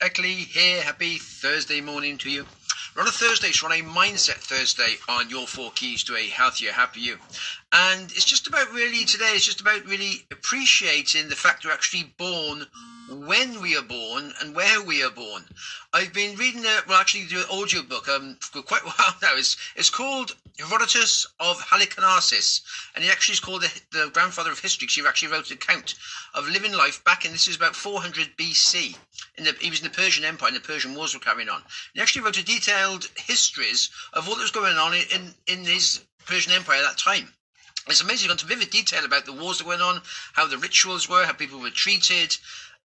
Eckley here. Happy Thursday morning to you. We're on a Thursday, so on a Mindset Thursday on your four keys to a healthier, happier you. And it's just about really today, it's just about really appreciating the fact we're actually born when we are born and where we are born. I've been reading a, well, actually, do an audio book um, for quite a while now. It's, it's called Herodotus of Halicarnassus, and he actually is called the, the grandfather of history because he actually wrote an account of living life back in, this is about 400 BC. In the, he was in the Persian Empire, and the Persian Wars were carrying on. He actually wrote a detailed histories of what was going on in, in his Persian Empire at that time. It's amazing, you gone into vivid detail about the wars that went on, how the rituals were, how people were treated,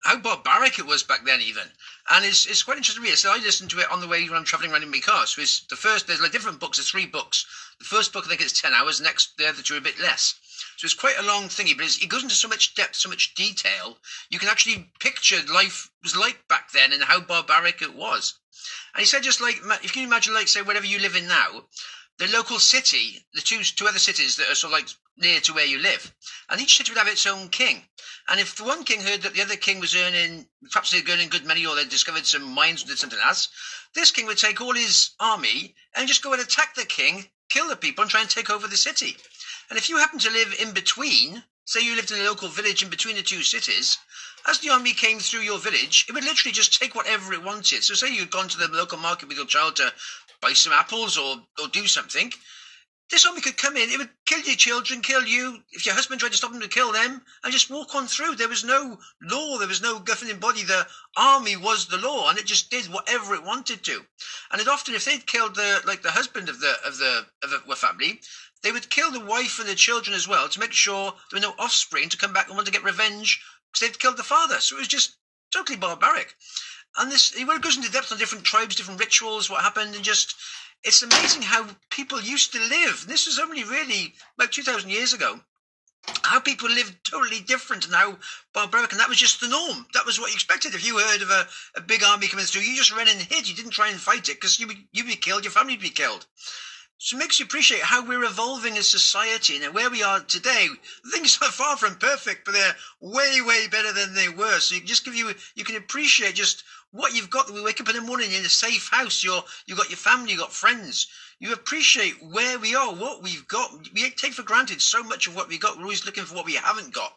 how barbaric it was back then, even. And it's, it's quite interesting to read. So I listened to it on the way when I'm traveling around in my car. So it's the first, there's like different books, there's three books. The first book, I think it's 10 hours, next, the other two a bit less. So it's quite a long thingy, but it goes into so much depth, so much detail. You can actually picture life was like back then and how barbaric it was. And he said, just like, if you can imagine, like, say, wherever you live in now, the local city, the two two other cities that are sort of like near to where you live, and each city would have its own king. And if the one king heard that the other king was earning, perhaps they're earning good money, or they discovered some mines or did something else, this king would take all his army and just go and attack the king, kill the people, and try and take over the city. And if you happen to live in between, say you lived in a local village in between the two cities, as the army came through your village, it would literally just take whatever it wanted. So, say you'd gone to the local market with your child to buy some apples or, or do something. This army could come in, it would kill your children, kill you. If your husband tried to stop them, to kill them, and just walk on through. There was no law, there was no governing body. The army was the law, and it just did whatever it wanted to. And it often, if they'd killed the like the husband of the of the of the family, they would kill the wife and the children as well to make sure there were no offspring to come back and want to get revenge because they'd killed the father. So it was just totally barbaric. And this, it goes into depth on different tribes, different rituals, what happened, and just, it's amazing how people used to live. This was only really about 2,000 years ago. How people lived totally different and how barbaric, and that was just the norm. That was what you expected. If you heard of a, a big army coming through, you just ran and hid. You didn't try and fight it because you'd be, you'd be killed, your family would be killed. So it makes you appreciate how we're evolving as society and where we are today. Things are far from perfect, but they're way, way better than they were. So you just give you, you can appreciate just what you've got. We wake up in the morning in a safe house. You're, you've got your family, you've got friends. You appreciate where we are, what we've got. We take for granted so much of what we've got. We're always looking for what we haven't got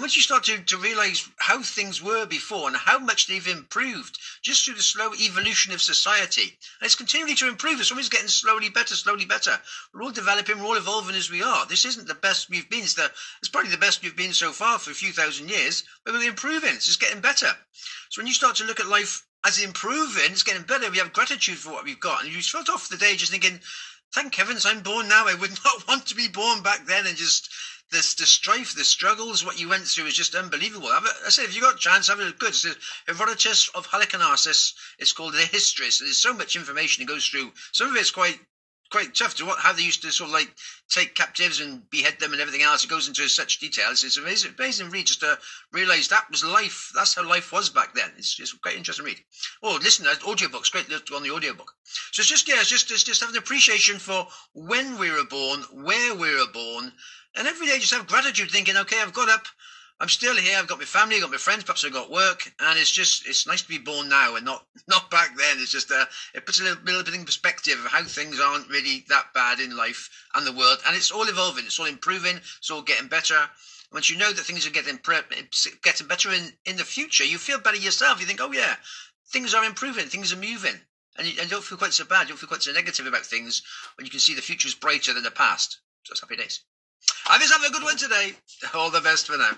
once you start to, to realize how things were before and how much they've improved just through the slow evolution of society, and it's continually to improve. It's always getting slowly better, slowly better. We're all developing, we're all evolving as we are. This isn't the best we've been. It's, the, it's probably the best we've been so far for a few thousand years, but we're improving. It's just getting better. So when you start to look at life as improving, it's getting better. We have gratitude for what we've got. And you start off the day just thinking, thank heavens I'm born now. I would not want to be born back then and just this the strife, the struggles, what you went through is just unbelievable. I said, if you got a chance, have a good. It's Herodotus of Halicarnassus. It's called the Histories. There's so much information it goes through. Some of it's quite quite tough to what how they used to sort of like take captives and behead them and everything else. It goes into such details. It's amazing, amazing read just to realise that was life. That's how life was back then. It's just quite interesting read. Oh, listen, audiobook's great on the audiobook. So it's just yeah, it's just it's just having appreciation for when we were born, where we were born, and every day just have gratitude, thinking, okay, I've got up, I'm still here. I've got my family, I've got my friends, perhaps I've got work, and it's just it's nice to be born now and not not back then. It's just uh, it puts a little, little bit in perspective of how things aren't really that bad in life and the world, and it's all evolving, it's all improving, it's all getting better. Once you know that things are getting getting better in in the future, you feel better yourself. You think, oh yeah, things are improving, things are moving. And you, and don't feel quite so bad. You don't feel quite so negative about things when you can see the future is brighter than the past. So it's happy days. I guess have yourself a good one today. All the best for now.